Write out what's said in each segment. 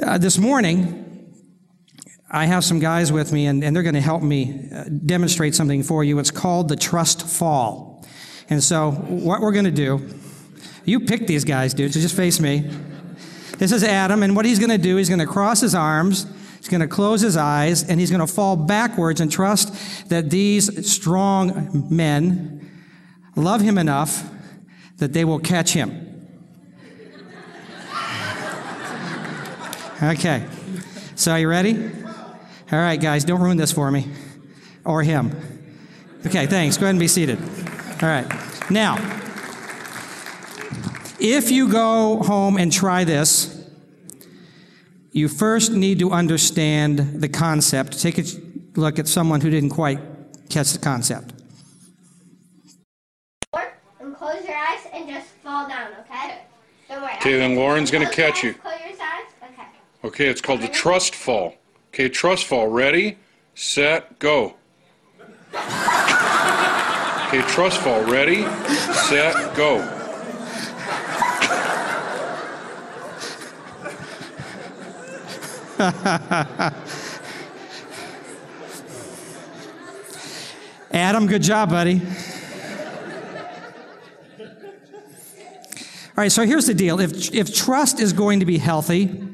Uh, this morning, I have some guys with me, and, and they're going to help me uh, demonstrate something for you. It's called the trust fall. And so, what we're going to do, you pick these guys, dude, so just face me. This is Adam, and what he's going to do, he's going to cross his arms, he's going to close his eyes, and he's going to fall backwards and trust that these strong men love him enough that they will catch him. Okay. So, are you ready? All right, guys, don't ruin this for me or him. Okay, thanks. Go ahead and be seated. All right. Now, if you go home and try this, you first need to understand the concept. Take a look at someone who didn't quite catch the concept. And close your eyes and just fall down, okay? Don't worry. Okay, then Lauren's gonna Close your catch you. eyes, Close your eyes. Okay. It's called the trust fall. Okay, trust fall. Ready, set, go. Okay, trust fall. Ready, set, go. Adam, good job, buddy. All right, so here's the deal. If, if trust is going to be healthy,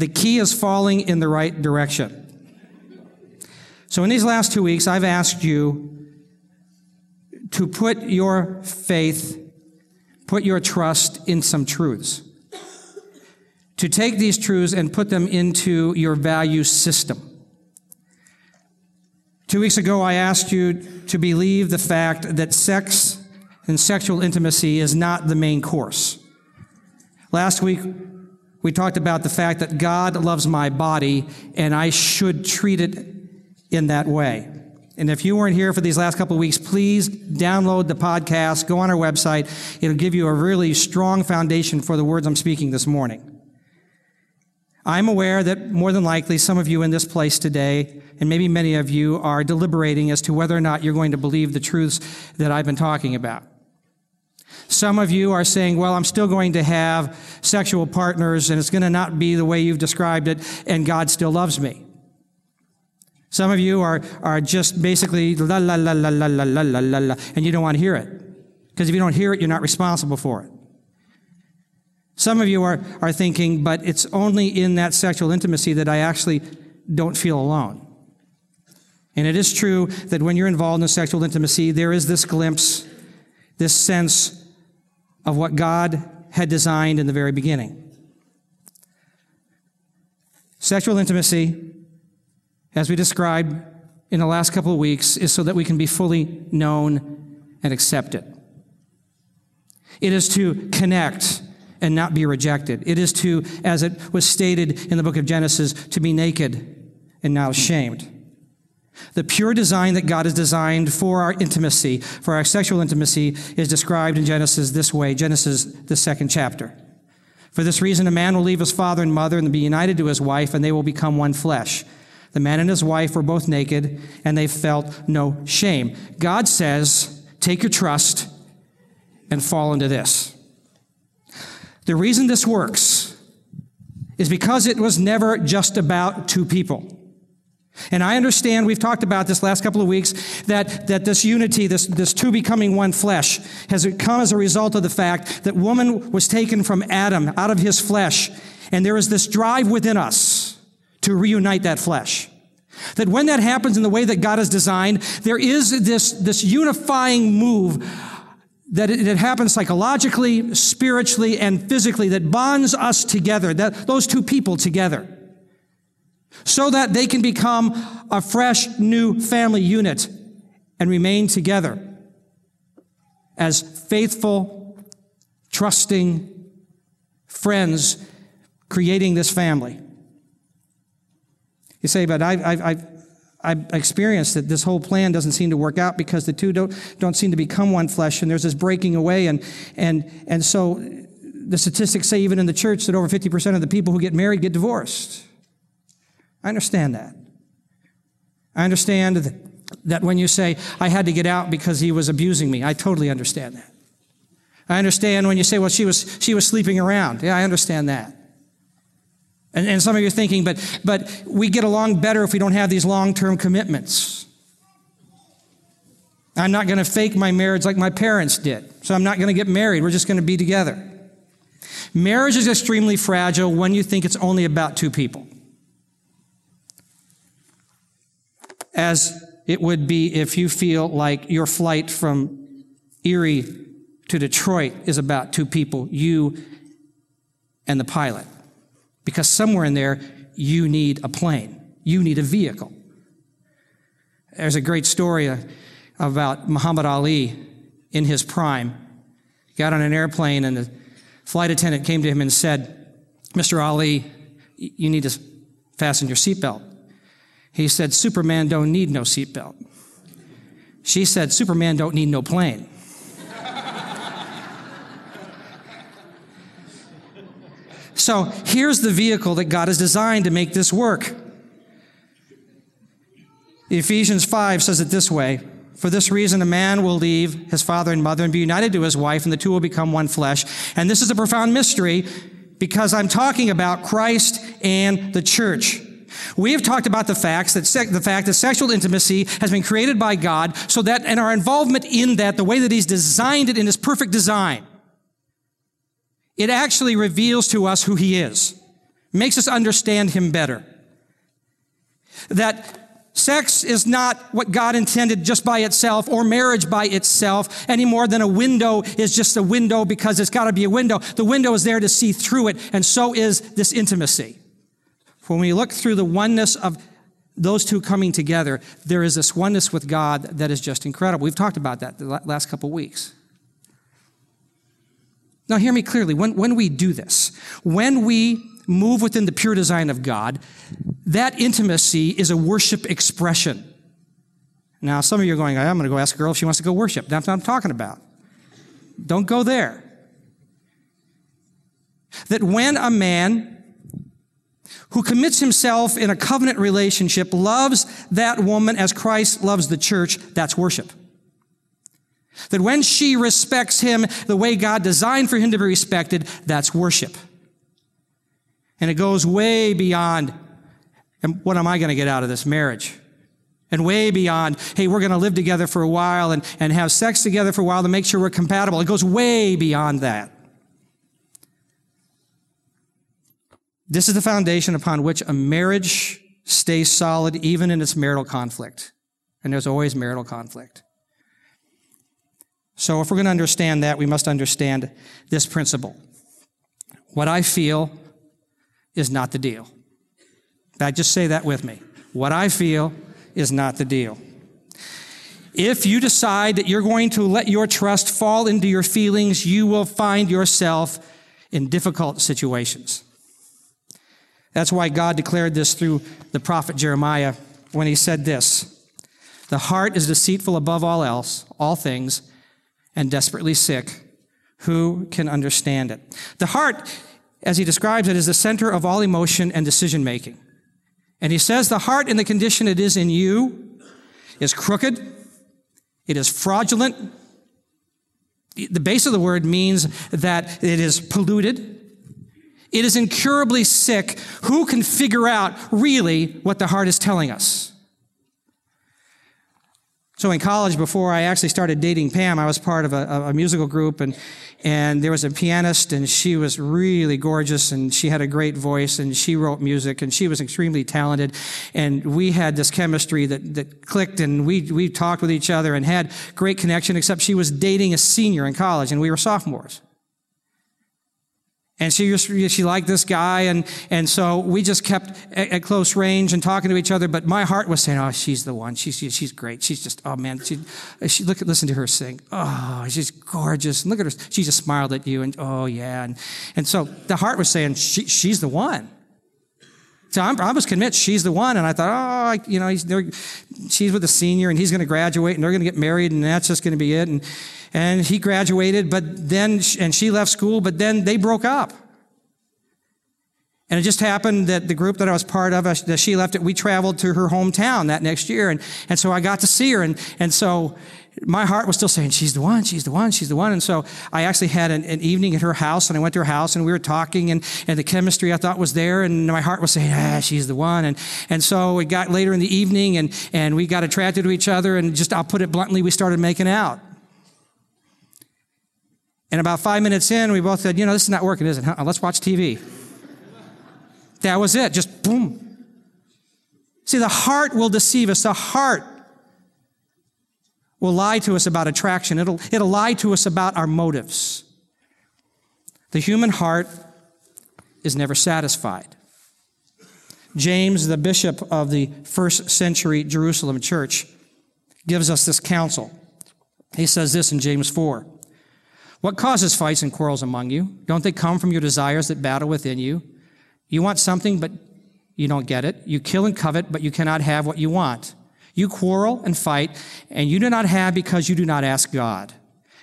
the key is falling in the right direction. So, in these last two weeks, I've asked you to put your faith, put your trust in some truths. To take these truths and put them into your value system. Two weeks ago, I asked you to believe the fact that sex and sexual intimacy is not the main course. Last week, we talked about the fact that God loves my body and I should treat it in that way. And if you weren't here for these last couple of weeks, please download the podcast, go on our website. It'll give you a really strong foundation for the words I'm speaking this morning. I'm aware that more than likely some of you in this place today, and maybe many of you, are deliberating as to whether or not you're going to believe the truths that I've been talking about. Some of you are saying, well, I'm still going to have sexual partners and it's going to not be the way you've described it, and God still loves me. Some of you are, are just basically la la la la la la la la la la, and you don't want to hear it. Because if you don't hear it, you're not responsible for it. Some of you are, are thinking, but it's only in that sexual intimacy that I actually don't feel alone. And it is true that when you're involved in sexual intimacy, there is this glimpse, this sense of what God had designed in the very beginning. Sexual intimacy, as we described in the last couple of weeks, is so that we can be fully known and accepted. It is to connect and not be rejected. It is to, as it was stated in the book of Genesis, to be naked and not ashamed. The pure design that God has designed for our intimacy, for our sexual intimacy, is described in Genesis this way Genesis, the second chapter. For this reason, a man will leave his father and mother and be united to his wife, and they will become one flesh. The man and his wife were both naked, and they felt no shame. God says, take your trust and fall into this. The reason this works is because it was never just about two people. And I understand, we've talked about this last couple of weeks, that, that this unity, this, this two becoming one flesh, has come as a result of the fact that woman was taken from Adam out of his flesh. And there is this drive within us to reunite that flesh. That when that happens in the way that God has designed, there is this, this unifying move that it, it, happens psychologically, spiritually, and physically that bonds us together, that, those two people together, so that they can become a fresh new family unit and remain together as faithful, trusting friends creating this family. You say, but I've, I, I I've experienced that this whole plan doesn't seem to work out because the two don't, don't seem to become one flesh and there's this breaking away. And, and, and so the statistics say, even in the church, that over 50% of the people who get married get divorced. I understand that. I understand that, when you say, I had to get out because he was abusing me, I totally understand that. I understand when you say, well, she was, she was sleeping around. Yeah, I understand that. And, and some of you are thinking, but, but we get along better if we don't have these long term commitments. I'm not going to fake my marriage like my parents did. So I'm not going to get married. We're just going to be together. Marriage is extremely fragile when you think it's only about two people. As it would be if you feel like your flight from Erie to Detroit is about two people, you and the pilot. Because somewhere in there, you need a plane, you need a vehicle. There's a great story uh, about Muhammad Ali in his prime. He got on an airplane, and the flight attendant came to him and said, Mr. Ali, you need to fasten your seatbelt. He said, Superman don't need no seatbelt. She said, Superman don't need no plane. so here's the vehicle that God has designed to make this work. Ephesians 5 says it this way For this reason, a man will leave his father and mother and be united to his wife, and the two will become one flesh. And this is a profound mystery because I'm talking about Christ and the church. We have talked about the facts that the fact that sexual intimacy has been created by God so that and our involvement in that, the way that He's designed it in His perfect design, it actually reveals to us who He is, makes us understand Him better. That Sex is not what God intended just by itself or marriage by itself any more than a window is just a window because it's got to be a window. The window is there to see through it, and so is this intimacy. When we look through the oneness of those two coming together, there is this oneness with God that is just incredible. We've talked about that the last couple weeks. Now, hear me clearly. When, when we do this, when we move within the pure design of God, that intimacy is a worship expression. Now, some of you are going, I'm going to go ask a girl if she wants to go worship. That's what I'm talking about. Don't go there. That when a man who commits himself in a covenant relationship loves that woman as Christ loves the church, that's worship. That when she respects him the way God designed for him to be respected, that's worship. And it goes way beyond, and what am I going to get out of this marriage? And way beyond, hey, we're going to live together for a while and, and have sex together for a while to make sure we're compatible. It goes way beyond that. This is the foundation upon which a marriage stays solid even in its marital conflict. And there's always marital conflict. So if we're going to understand that, we must understand this principle. What I feel is not the deal. Now, just say that with me. What I feel is not the deal. If you decide that you're going to let your trust fall into your feelings, you will find yourself in difficult situations. That's why God declared this through the prophet Jeremiah when he said this The heart is deceitful above all else, all things, and desperately sick. Who can understand it? The heart, as he describes it, is the center of all emotion and decision making. And he says the heart in the condition it is in you is crooked, it is fraudulent. The base of the word means that it is polluted, it is incurably sick. Who can figure out really what the heart is telling us? So in college, before I actually started dating Pam, I was part of a, a, musical group, and and there was a pianist, and she was really gorgeous, and she had a great voice, and she wrote music, and she was extremely talented, and we had this chemistry that that clicked, and we we talked with each other and had great connection. Except she was dating a senior in college, and we were sophomores and she she liked this guy and and so we just kept at, at, close range and talking to each other but my heart was saying oh she's the one. She's she's great. She's just oh man she she look listen to her sing. Oh she's gorgeous. And look at her she just smiled at you and oh yeah. And and so the heart was saying she, she's the one. So I'm, i was convinced she's the one, and I thought, oh, you know, she's with a senior, and he's going to graduate, and they're going to get married, and that's just going to be it. And and he graduated, but then, and she left school, but then they broke up. And it just happened that the group that I was part of, uh, that she left it, we traveled to her hometown that next year. And, and so I got to see her. And, and so my heart was still saying, she's the one, she's the one, she's the one. And so I actually had an, an, evening at her house and I went to her house and we were talking and, and the chemistry I thought was there and my heart was saying, ah, she's the one. And, and so it got later in the evening and, and we got attracted to each other and just, I'll put it bluntly, we started making out. And about five minutes in, we both said, you know, this is not working, is it? Huh? Let's watch TV. That was it. Just boom. See, the heart will deceive us. The heart will lie to us about attraction. It'll, it'll lie to us about our motives. The human heart is never satisfied. James, the bishop of the first century Jerusalem church, gives us this counsel. He says this in James 4 What causes fights and quarrels among you? Don't they come from your desires that battle within you? You want something, but you don't get it. You kill and covet, but you cannot have what you want. You quarrel and fight, and you do not have because you do not ask God.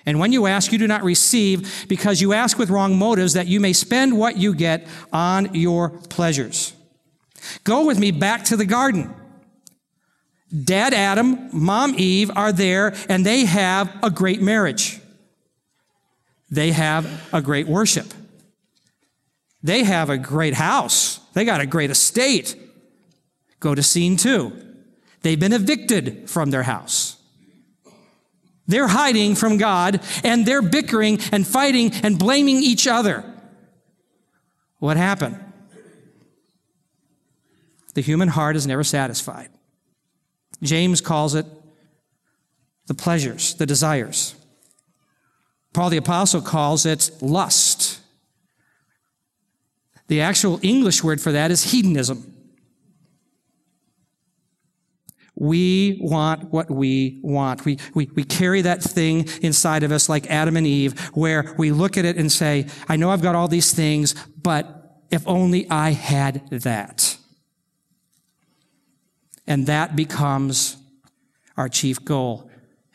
And when you ask, you do not receive because you ask with wrong motives that you may spend what you get on your pleasures. Go with me back to the garden. Dad Adam, Mom Eve are there, and they have a great marriage. They have a great worship. They have a great house. They got a great estate. Go to scene two. They've been evicted from their house. They're hiding from God and they're bickering and fighting and blaming each other. What happened? The human heart is never satisfied. James calls it the pleasures, the desires. Paul the Apostle calls it lust. The actual English word for that is hedonism. We want what we want. We, we, we carry that thing inside of us like Adam and Eve, where we look at it and say, I know I've got all these things, but if only I had that. And that becomes our chief goal.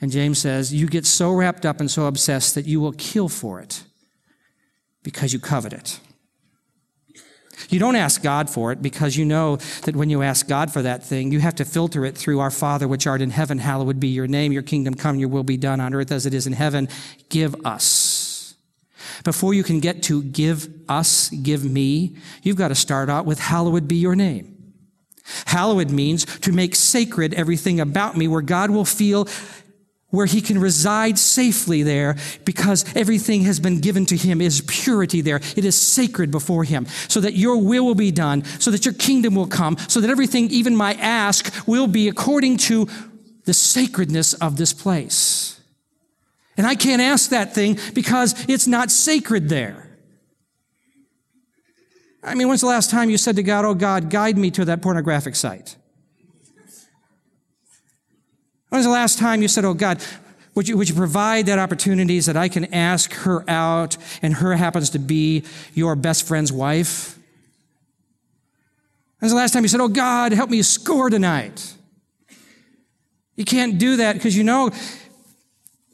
And James says, You get so wrapped up and so obsessed that you will kill for it because you covet it. You don't ask God for it because you know that when you ask God for that thing, you have to filter it through our Father which art in heaven. Hallowed be your name. Your kingdom come, your will be done on earth as it is in heaven. Give us. Before you can get to give us, give me, you've got to start out with hallowed be your name. Hallowed means to make sacred everything about me where God will feel where he can reside safely there because everything has been given to him is purity there. It is sacred before him so that your will will be done, so that your kingdom will come, so that everything, even my ask, will be according to the sacredness of this place. And I can't ask that thing because it's not sacred there. I mean, when's the last time you said to God, Oh God, guide me to that pornographic site? When was the last time you said, Oh God, would you, would you provide that opportunities that I can ask her out and her happens to be your best friend's wife? When was the last time you said, Oh God, help me score tonight? You can't do that because you know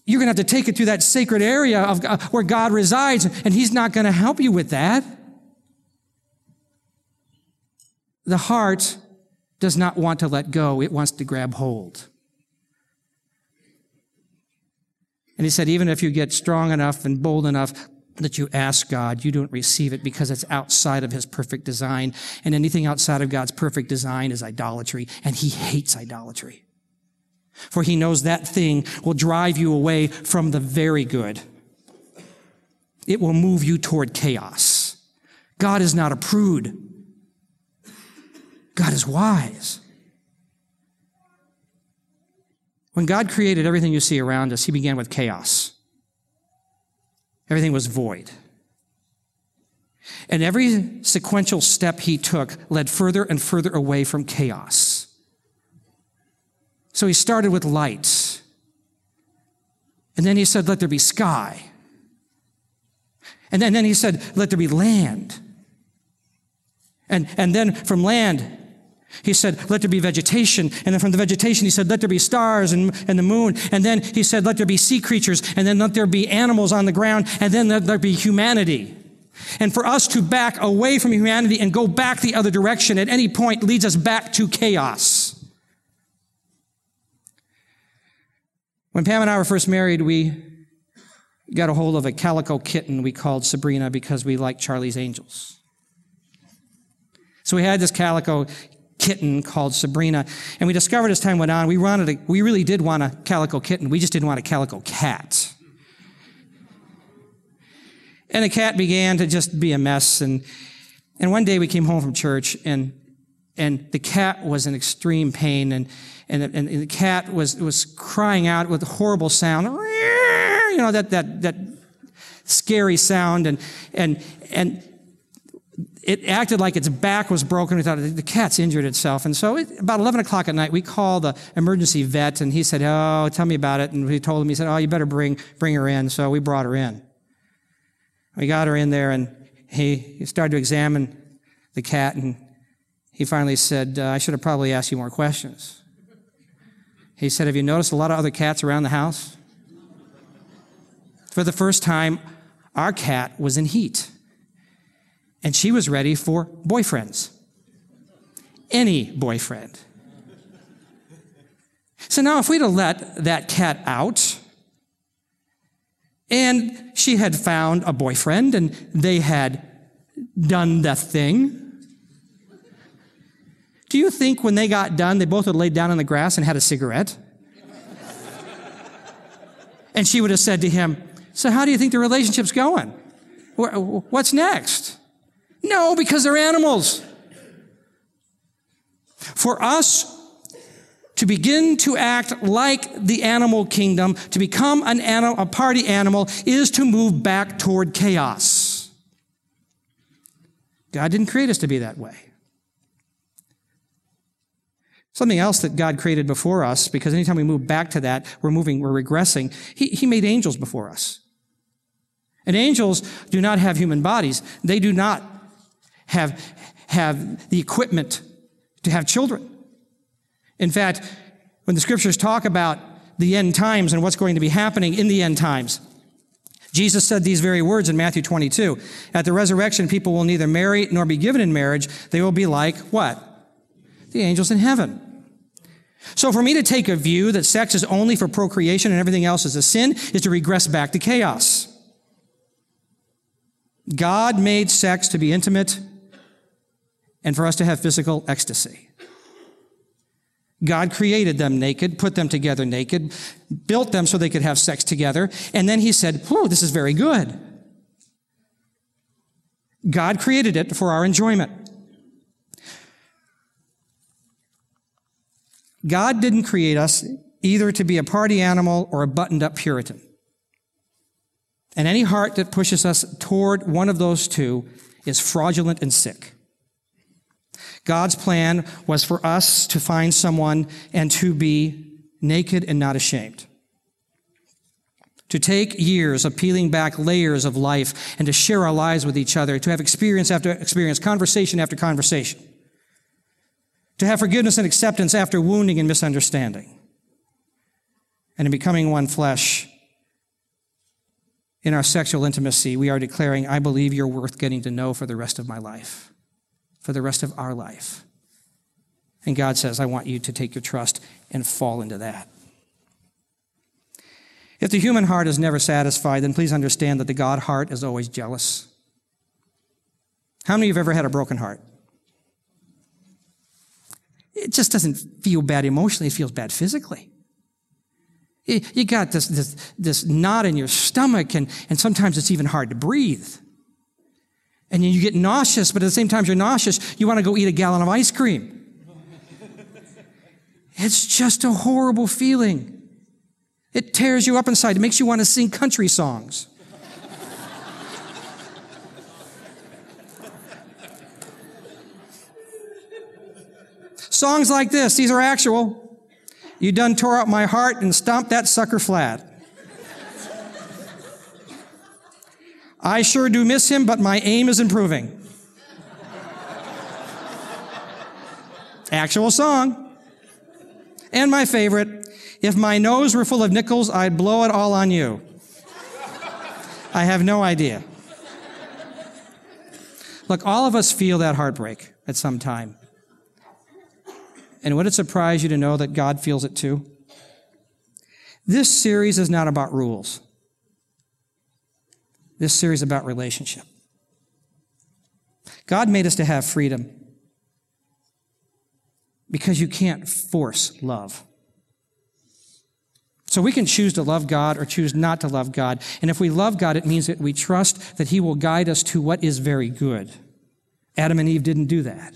you're going to have to take it through that sacred area of uh, where God resides, and He's not going to help you with that. The heart does not want to let go, it wants to grab hold. And he said, even if you get strong enough and bold enough that you ask God, you don't receive it because it's outside of his perfect design. And anything outside of God's perfect design is idolatry. And he hates idolatry. For he knows that thing will drive you away from the very good. It will move you toward chaos. God is not a prude. God is wise. When God created everything you see around us, He began with chaos. Everything was void. And every sequential step He took led further and further away from chaos. So He started with light. And then He said, Let there be sky. And then, and then He said, Let there be land. And, and then from land, he said, let there be vegetation. And then from the vegetation, he said, let there be stars and, and the moon. And then he said, let there be sea creatures. And then let there be animals on the ground. And then let there be humanity. And for us to back away from humanity and go back the other direction at any point leads us back to chaos. When Pam and I were first married, we got a hold of a calico kitten we called Sabrina because we liked Charlie's Angels. So we had this calico kitten called Sabrina, and we discovered as time went on, we wanted a, we really did want a calico kitten. We just didn't want a calico cat. And the cat began to just be a mess. And, and one day we came home from church and, and the cat was in extreme pain and, and, and the cat was, was crying out with a horrible sound. You know, that, that, that scary sound. And, and, and it acted like its back was broken. We thought the cat's injured itself. And so it, about 11 o'clock at night, we called the emergency vet and he said, Oh, tell me about it. And we told him, he said, Oh, you better bring, bring her in. So we brought her in. We got her in there and he, he started to examine the cat and he finally said, uh, I should have probably asked you more questions. He said, Have you noticed a lot of other cats around the house? For the first time, our cat was in heat and she was ready for boyfriends. Any boyfriend. So now, if we'd have let that cat out, and she had found a boyfriend and they had done the thing. Do you think when they got done, they both would laid down on the grass and had a cigarette? and she would have said to him, So, how do you think the relationship's going? What's next? No, because they're animals. For us to begin to act like the animal kingdom, to become an animal, a party animal, is to move back toward chaos. God didn't create us to be that way. Something else that God created before us, because anytime we move back to that, we're moving, we're regressing. He, he made angels before us. And angels do not have human bodies. They do not have, have the equipment to have children. In fact, when the scriptures talk about the end times and what's going to be happening in the end times, Jesus said these very words in Matthew 22. At the resurrection, people will neither marry nor be given in marriage. They will be like what? The angels in heaven. So for me to take a view that sex is only for procreation and everything else is a sin is to regress back to chaos. God made sex to be intimate and for us to have physical ecstasy. God created them naked, put them together naked, built them so they could have sex together, and then he said, Whoa, this is very good. God created it for our enjoyment. God didn't create us either to be a party animal or a buttoned up Puritan. And any heart that pushes us toward one of those two is fraudulent and sick. God's plan was for us to find someone and to be naked and not ashamed. To take years of peeling back layers of life and to share our lives with each other, to have experience after experience, conversation after conversation. To have forgiveness and acceptance after wounding and misunderstanding. And in becoming one flesh, in our sexual intimacy, we are declaring, I believe you're worth getting to know for the rest of my life for the rest of our life. And God says, I want you to take your trust and fall into that. If the human heart is never satisfied, then please understand that the God heart is always jealous. How many of you have ever had a broken heart? It just doesn't feel bad emotionally, it feels bad physically. You got this, this, this knot in your stomach, and, and sometimes it's even hard to breathe. And you get nauseous, but at the same time you're nauseous, you want to go eat a gallon of ice cream. It's just a horrible feeling. It tears you up inside. It makes you want to sing country songs. songs like this, these are actual. You done tore up my heart and stomped that sucker flat. I sure do miss him, but my aim is improving. Actual song. And my favorite, if my nose were full of nickels, I'd blow it all on you. I have no idea. Look, all of us feel that heartbreak at some time. And would it surprise you to know that God feels it too? This series is not about rules. This series about relationship. God made us to have freedom because you can't force love. So we can choose to love God or choose not to love God. And if we love God, it means that we trust that He will guide us to what is very good. Adam and Eve didn't do that.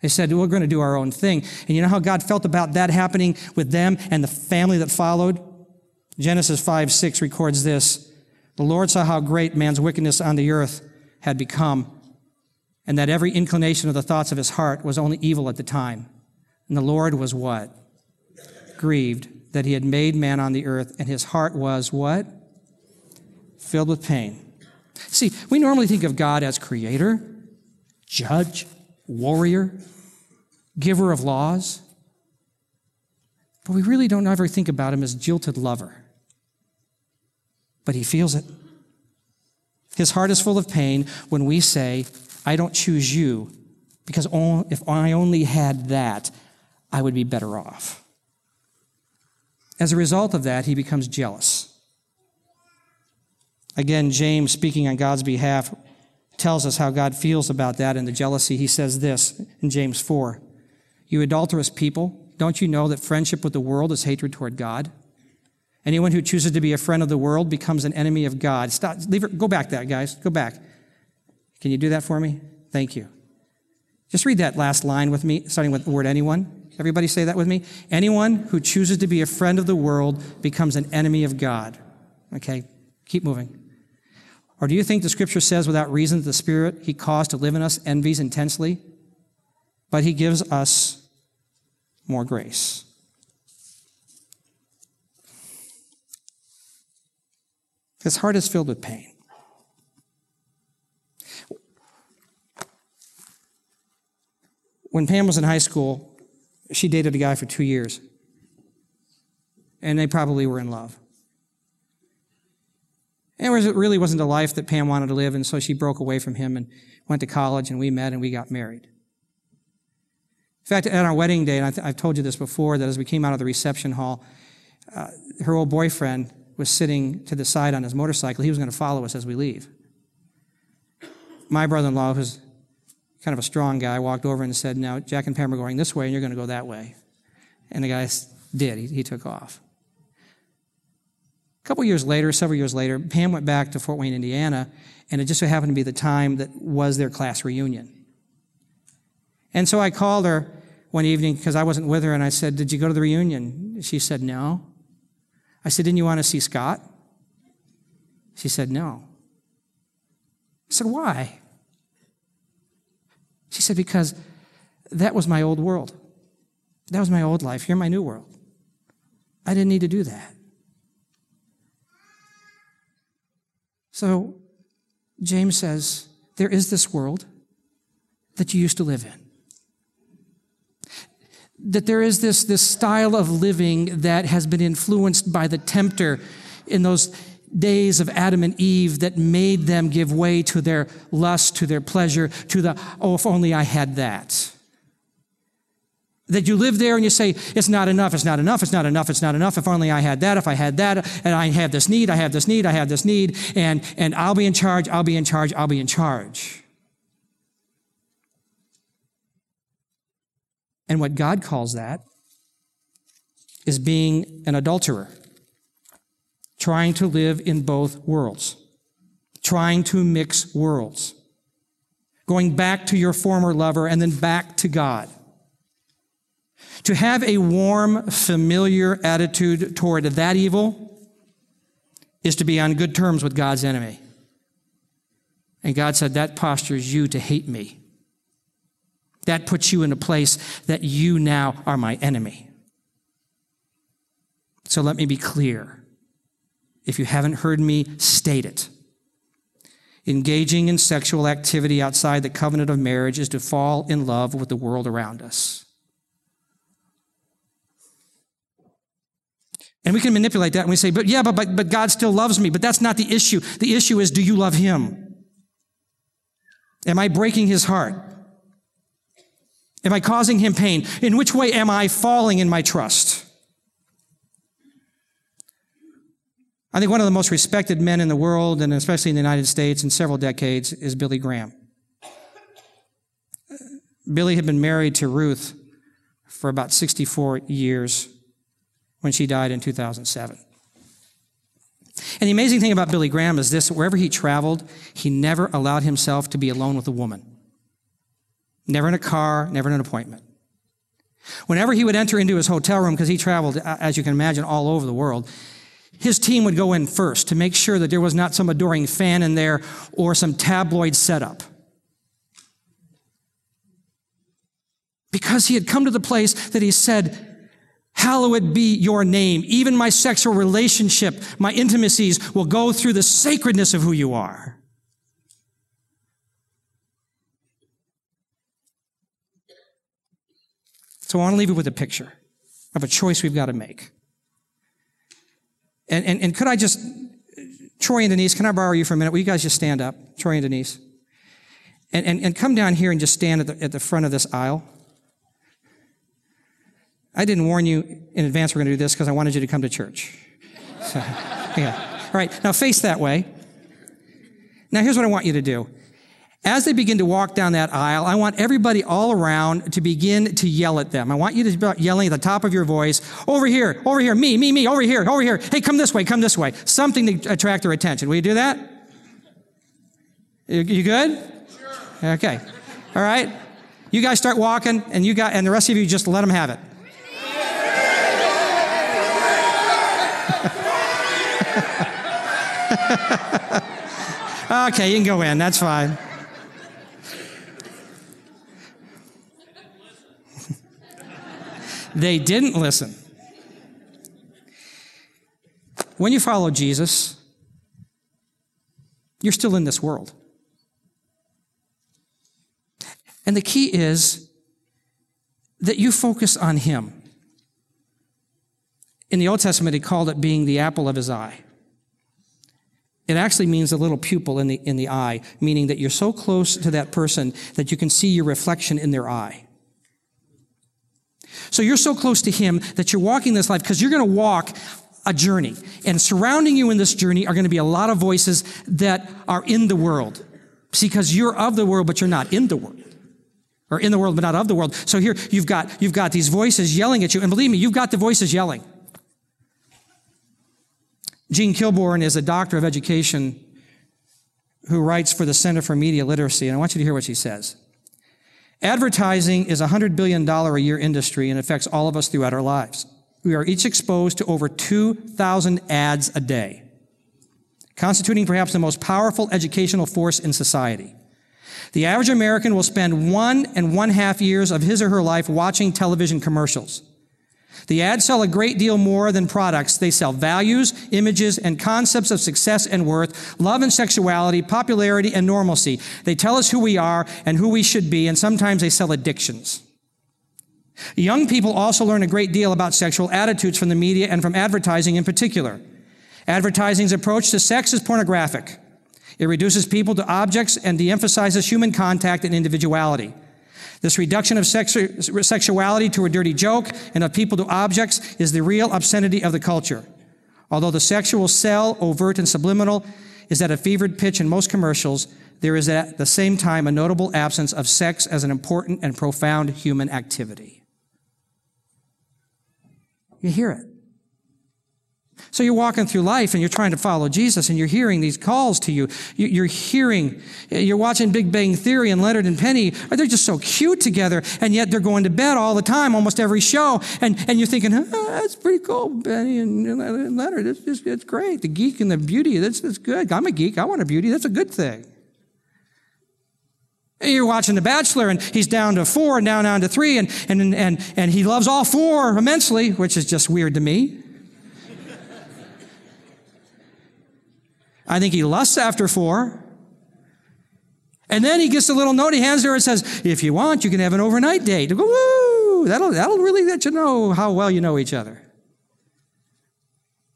They said, we're going to do our own thing. And you know how God felt about that happening with them and the family that followed? Genesis 5 6 records this. The Lord saw how great man's wickedness on the earth had become, and that every inclination of the thoughts of his heart was only evil at the time. And the Lord was what? Grieved that he had made man on the earth, and his heart was what? Filled with pain. See, we normally think of God as creator, judge, warrior, giver of laws. But we really don't ever think about him as jilted lover. But he feels it. His heart is full of pain when we say, I don't choose you because if I only had that, I would be better off. As a result of that, he becomes jealous. Again, James, speaking on God's behalf, tells us how God feels about that and the jealousy. He says this in James 4 You adulterous people, don't you know that friendship with the world is hatred toward God? Anyone who chooses to be a friend of the world becomes an enemy of God. Stop, leave it, go back that, guys. Go back. Can you do that for me? Thank you. Just read that last line with me, starting with the word anyone. Everybody say that with me. Anyone who chooses to be a friend of the world becomes an enemy of God. Okay, keep moving. Or do you think the scripture says without reason that the spirit he caused to live in us envies intensely? But he gives us more grace. His heart is filled with pain. When Pam was in high school, she dated a guy for two years. And they probably were in love. And it really wasn't a life that Pam wanted to live, and so she broke away from him and went to college, and we met and we got married. In fact, at our wedding day, and I have told you this before, that as we came out of the reception hall, uh, her old boyfriend was sitting to the side on his motorcycle. He was going to follow us as we leave. My brother in law, who's kind of a strong guy, walked over and said, Now, Jack and Pam are going this way, and you're going to go that way. And the guy did. He, he took off. A couple years later, several years later, Pam went back to Fort Wayne, Indiana, and it just so happened to be the time that was their class reunion. And so I called her one evening because I wasn't with her, and I said, Did you go to the reunion? She said, No. I said, Didn't you want to see Scott? She said, No. I said, Why? She said, Because that was my old world. That was my old life. You're my new world. I didn't need to do that. So James says, There is this world that you used to live in. That there is this, this style of living that has been influenced by the tempter in those days of Adam and Eve that made them give way to their lust, to their pleasure, to the, oh, if only I had that. That you live there and you say, it's not enough, it's not enough, it's not enough, it's not enough. If only I had that, if I had that, and I have this need, I have this need, I have this need, and, and I'll be in charge, I'll be in charge, I'll be in charge. And what God calls that is being an adulterer trying to live in both worlds, trying to mix worlds, going back to your former lover and then back to God. To have a warm, familiar attitude toward that evil is to be on good terms with God's enemy. And God said, That postures you to hate me. That puts you in a place that you now are my enemy. So let me be clear. If you haven't heard me state it, engaging in sexual activity outside the covenant of marriage is to fall in love with the world around us. And we can manipulate that and we say, but yeah, but, but, but God still loves me. But that's not the issue. The issue is, do you love Him? Am I breaking his heart? Am I causing him pain? In which way am I falling in my trust? I think one of the most respected men in the world, and especially in the United States in several decades, is Billy Graham. Billy had been married to Ruth for about 64 years when she died in 2007. And the amazing thing about Billy Graham is this wherever he traveled, he never allowed himself to be alone with a woman. Never in a car, never in an appointment. Whenever he would enter into his hotel room, because he traveled, as you can imagine, all over the world, his team would go in first to make sure that there was not some adoring fan in there or some tabloid setup. Because he had come to the place that he said, Hallowed be your name. Even my sexual relationship, my intimacies will go through the sacredness of who you are. So I want to leave you with a picture of a choice we've got to make. And, and, and could I just, Troy and Denise, can I borrow you for a minute? Will you guys just stand up? Troy and Denise. And, and, and come down here and just stand at the, at the front of this aisle. I didn't warn you in advance we're going to do this because I wanted you to come to church. So, yeah. All right, now face that way. Now, here's what I want you to do. As they begin to walk down that aisle, I want everybody all around to begin to yell at them. I want you to be yelling at the top of your voice, over here, over here, me, me, me, over here, over here. Hey, come this way, come this way. Something to attract their attention. Will you do that? You, you good? Sure. Okay. All right. You guys start walking, and you got, and the rest of you just let them have it. okay, you can go in. That's fine. They didn't listen. When you follow Jesus, you're still in this world. And the key is that you focus on Him. In the Old Testament, he called it being the apple of his eye. It actually means a little pupil in the, in the eye, meaning that you're so close to that person that you can see your reflection in their eye. So you're so close to him that you're walking this life because you're going to walk a journey. And surrounding you in this journey are going to be a lot of voices that are in the world. See, because you're of the world, but you're not in the world. Or in the world, but not of the world. So here you've got, you've got these voices yelling at you. And believe me, you've got the voices yelling. Jean Kilbourne is a doctor of education who writes for the Center for Media Literacy, and I want you to hear what she says. Advertising is a $100 billion a year industry and affects all of us throughout our lives. We are each exposed to over 2,000 ads a day, constituting perhaps the most powerful educational force in society. The average American will spend one and one half years of his or her life watching television commercials. The ads sell a great deal more than products. They sell values, images, and concepts of success and worth, love and sexuality, popularity and normalcy. They tell us who we are and who we should be, and sometimes they sell addictions. Young people also learn a great deal about sexual attitudes from the media and from advertising in particular. Advertising's approach to sex is pornographic. It reduces people to objects and de-emphasizes human contact and individuality. This reduction of sexu- sexuality to a dirty joke and of people to objects is the real obscenity of the culture. Although the sexual sell, overt and subliminal, is at a fevered pitch in most commercials, there is at the same time a notable absence of sex as an important and profound human activity. You hear it. So you're walking through life and you're trying to follow Jesus and you're hearing these calls to you. You're hearing, you're watching Big Bang Theory and Leonard and Penny. They're just so cute together and yet they're going to bed all the time, almost every show. And, and you're thinking, oh, that's pretty cool, Penny and Leonard. It's just, it's great. The geek and the beauty, that's, that's good. I'm a geek. I want a beauty. That's a good thing. You're watching The Bachelor and he's down to four and down, down to three and, and, and, and he loves all four immensely, which is just weird to me. I think he lusts after four. And then he gets a little note he hands her and says, if you want, you can have an overnight date. Woo! That'll, that'll really let you know how well you know each other.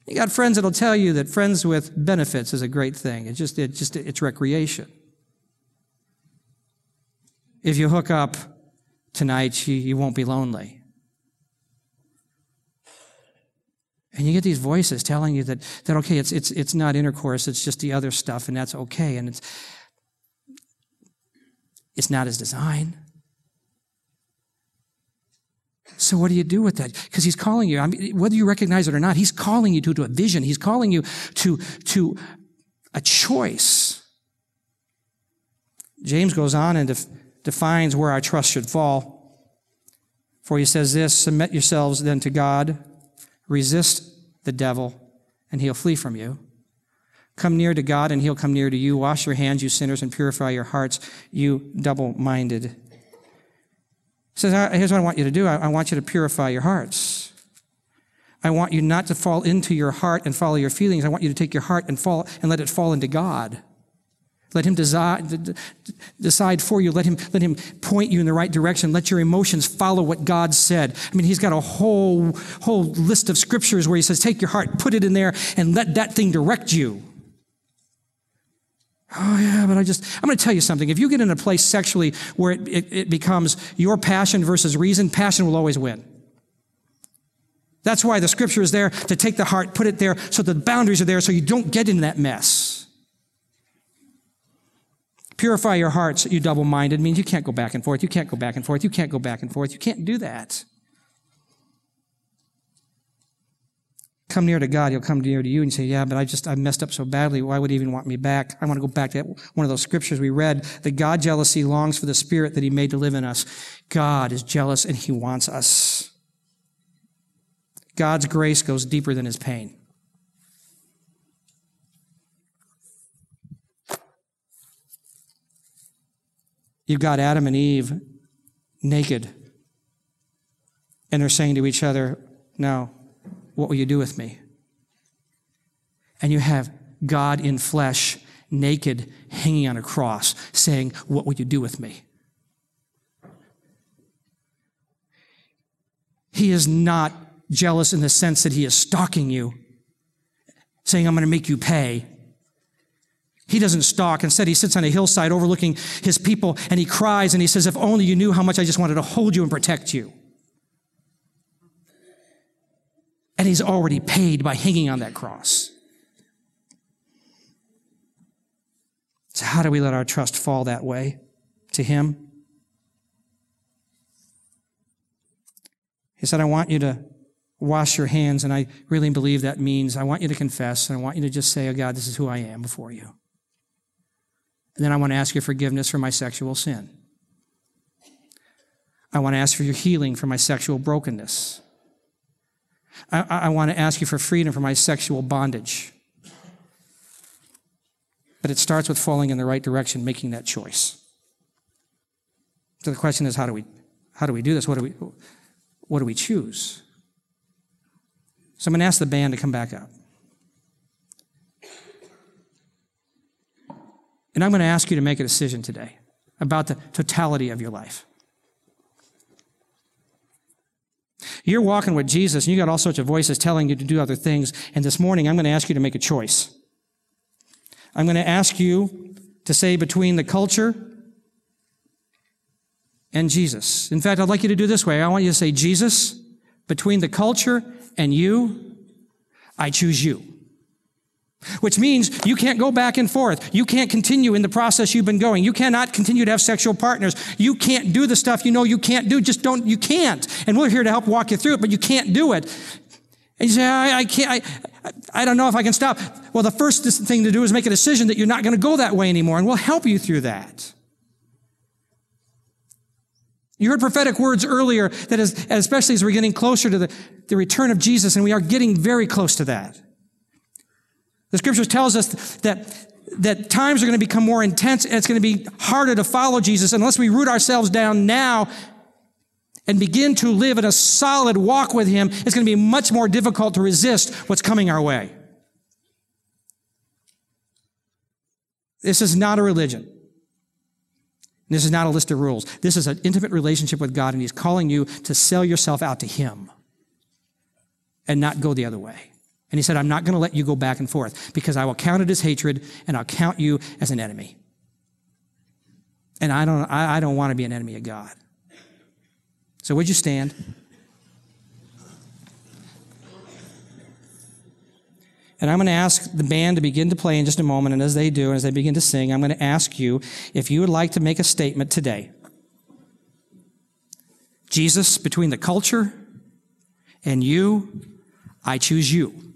You got friends that'll tell you that friends with benefits is a great thing. It's just, it just, it's recreation. if you hook up tonight, you, you won't be lonely. And you get these voices telling you that, that okay, it's, it's, it's not intercourse, it's just the other stuff, and that's okay. And it's, it's not his design. So what do you do with that? Because he's calling you. I mean, whether you recognize it or not, he's calling you to, to a vision. He's calling you to, to a choice. James goes on and def- defines where our trust should fall. For he says this, submit yourselves then to God, resist the devil, and he'll flee from you. Come near to God, and he'll come near to you. Wash your hands, you sinners, and purify your hearts, you double-minded says, here's what I want you to do. I, I want you to purify your hearts. I want you not to fall into your heart and follow your feelings. I want you to take your heart and fall and let it fall into God. Let him decide, for you. Let him, let him point you in the right direction. Let your emotions follow what God said. I mean, he's got a whole, whole list of scriptures where he says, take your heart, put it in there, and let that thing direct you. Oh, yeah, but I just, I'm going to tell you something. If you get in a place sexually where it, it, it, becomes your passion versus reason, passion will always win. That's why the scripture is there to take the heart, put it there so the boundaries are there so you don't get in that mess. Purify your hearts, you double minded, means you can't go back and forth. You can't go back and forth. You can't go back and forth. You can't do that. come near to God, he'll come near to you and say, yeah, but I just, I messed up so badly. Why would he even want me back? I want to go back to that, one of those scriptures we read that God jealousy longs for the spirit that he made to live in us. God is jealous and he wants us. God's grace goes deeper than his pain. You've got Adam and Eve naked, and they're saying to each other, Now, what will you do with me? And you have God in flesh, naked, hanging on a cross, saying, What will you do with me? He is not jealous in the sense that he is stalking you, saying, I'm going to make you pay. He doesn't stalk. Instead, he sits on a hillside overlooking his people and he cries and he says, If only you knew how much I just wanted to hold you and protect you. And he's already paid by hanging on that cross. So, how do we let our trust fall that way to him? He said, I want you to wash your hands. And I really believe that means I want you to confess and I want you to just say, Oh God, this is who I am before you. And then I want to ask your forgiveness for my sexual sin. I want to ask for your healing for my sexual brokenness. I, I want to ask you for freedom from my sexual bondage. But it starts with falling in the right direction, making that choice. So the question is, how do we, how do we do this? What do we, what do we choose? So I'm going to ask the band to come back up. And I'm going to ask you to make a decision today about the totality of your life. You're walking with Jesus and you got all sorts of voices telling you to do other things. And this morning, I'm going to ask you to make a choice. I'm going to ask you to say between the culture and Jesus. In fact, I'd like you to do this way. I want you to say, Jesus, between the culture and you, I choose you. Which means you can't go back and forth. You can't continue in the process you've been going. You cannot continue to have sexual partners. You can't do the stuff you know you can't do. Just don't, you can't. And we're here to help walk you through it, but you can't do it. And you say, I, I can't, I, I don't know if I can stop. Well, the first thing to do is make a decision that you're not going to go that way anymore, and we'll help you through that. You heard prophetic words earlier that especially as we're getting closer to the, the return of Jesus, and we are getting very close to that. The scriptures tells us that, that times are going to become more intense and it's going to be harder to follow Jesus unless we root ourselves down now and begin to live in a solid walk with Him. It's going to be much more difficult to resist what's coming our way. This is not a religion. This is not a list of rules. This is an intimate relationship with God, and He's calling you to sell yourself out to Him and not go the other way. And he said, I'm not going to let you go back and forth because I will count it as hatred and I'll count you as an enemy. And I don't, I, I don't want to be an enemy of God. So would you stand? And I'm going to ask the band to begin to play in just a moment. And as they do, and as they begin to sing, I'm going to ask you if you would like to make a statement today. Jesus, between the culture and you, I choose you.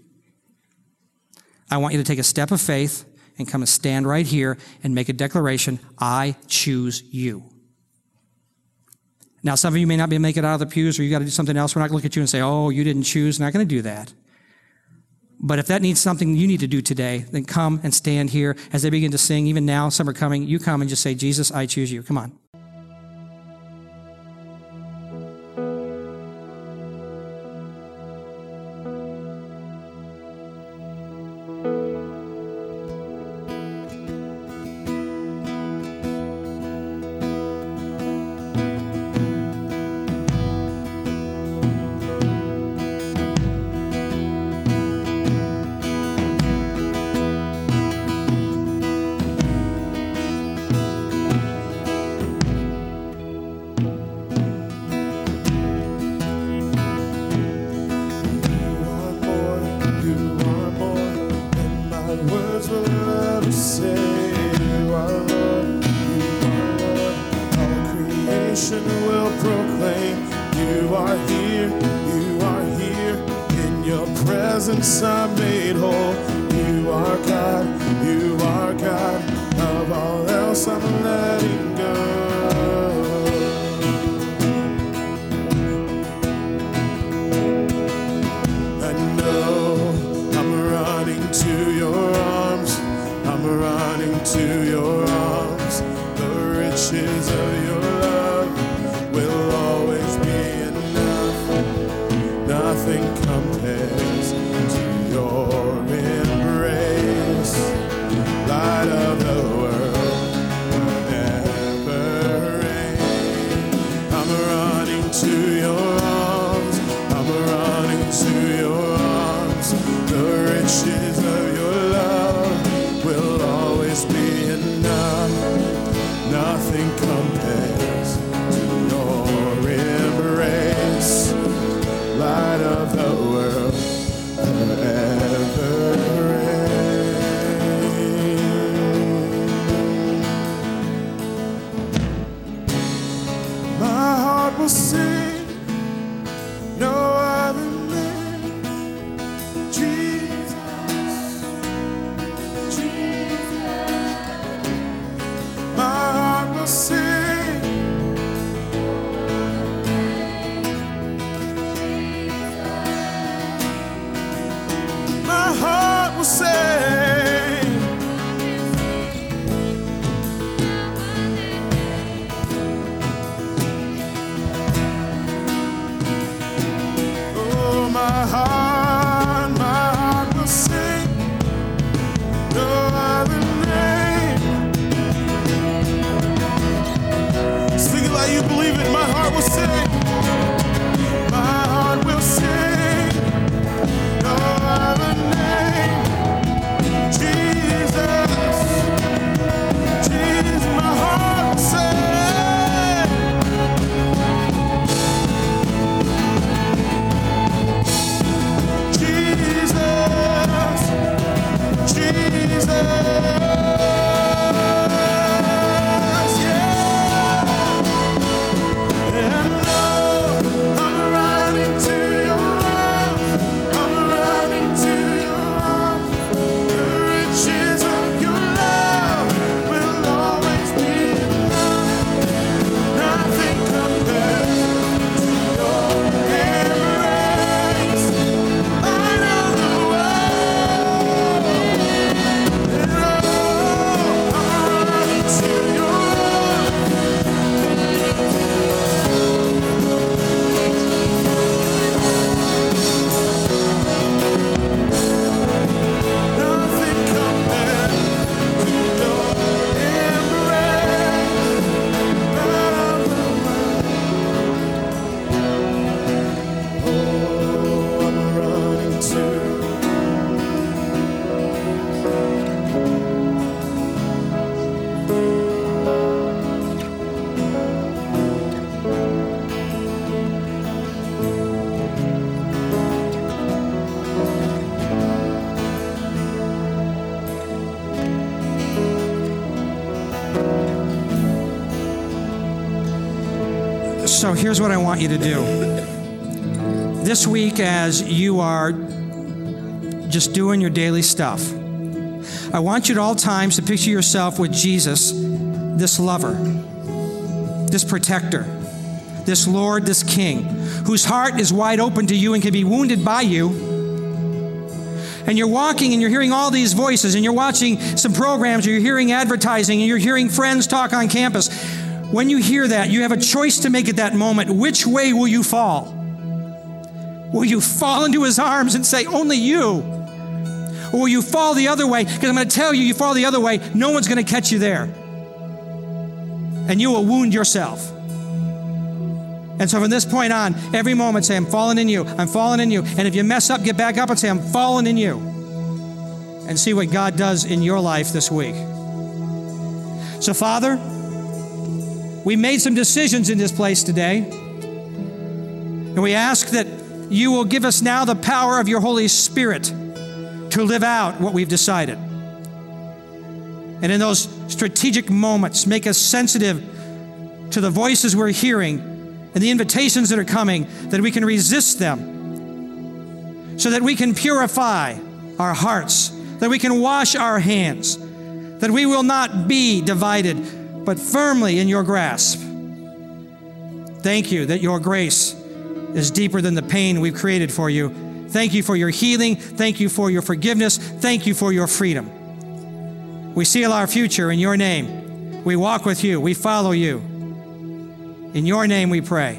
I want you to take a step of faith and come and stand right here and make a declaration I choose you. Now, some of you may not be to make it out of the pews or you got to do something else. We're not going to look at you and say, oh, you didn't choose. Not going to do that. But if that needs something you need to do today, then come and stand here as they begin to sing. Even now, some are coming. You come and just say, Jesus, I choose you. Come on. Here's what I want you to do. This week, as you are just doing your daily stuff, I want you at all times to picture yourself with Jesus, this lover, this protector, this Lord, this King, whose heart is wide open to you and can be wounded by you. And you're walking and you're hearing all these voices, and you're watching some programs, or you're hearing advertising, and you're hearing friends talk on campus. When you hear that, you have a choice to make at that moment. Which way will you fall? Will you fall into his arms and say, Only you? Or will you fall the other way? Because I'm going to tell you, you fall the other way, no one's going to catch you there. And you will wound yourself. And so from this point on, every moment say, I'm falling in you, I'm falling in you. And if you mess up, get back up and say, I'm falling in you. And see what God does in your life this week. So, Father, we made some decisions in this place today. And we ask that you will give us now the power of your Holy Spirit to live out what we've decided. And in those strategic moments, make us sensitive to the voices we're hearing and the invitations that are coming, that we can resist them, so that we can purify our hearts, that we can wash our hands, that we will not be divided, but firmly in your grasp. Thank you that your grace is deeper than the pain we've created for you. Thank you for your healing. Thank you for your forgiveness. Thank you for your freedom. We seal our future in your name. We walk with you. We follow you. In your name we pray.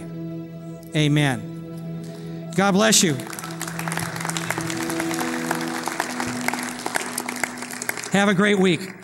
Amen. God bless you. Have a great week.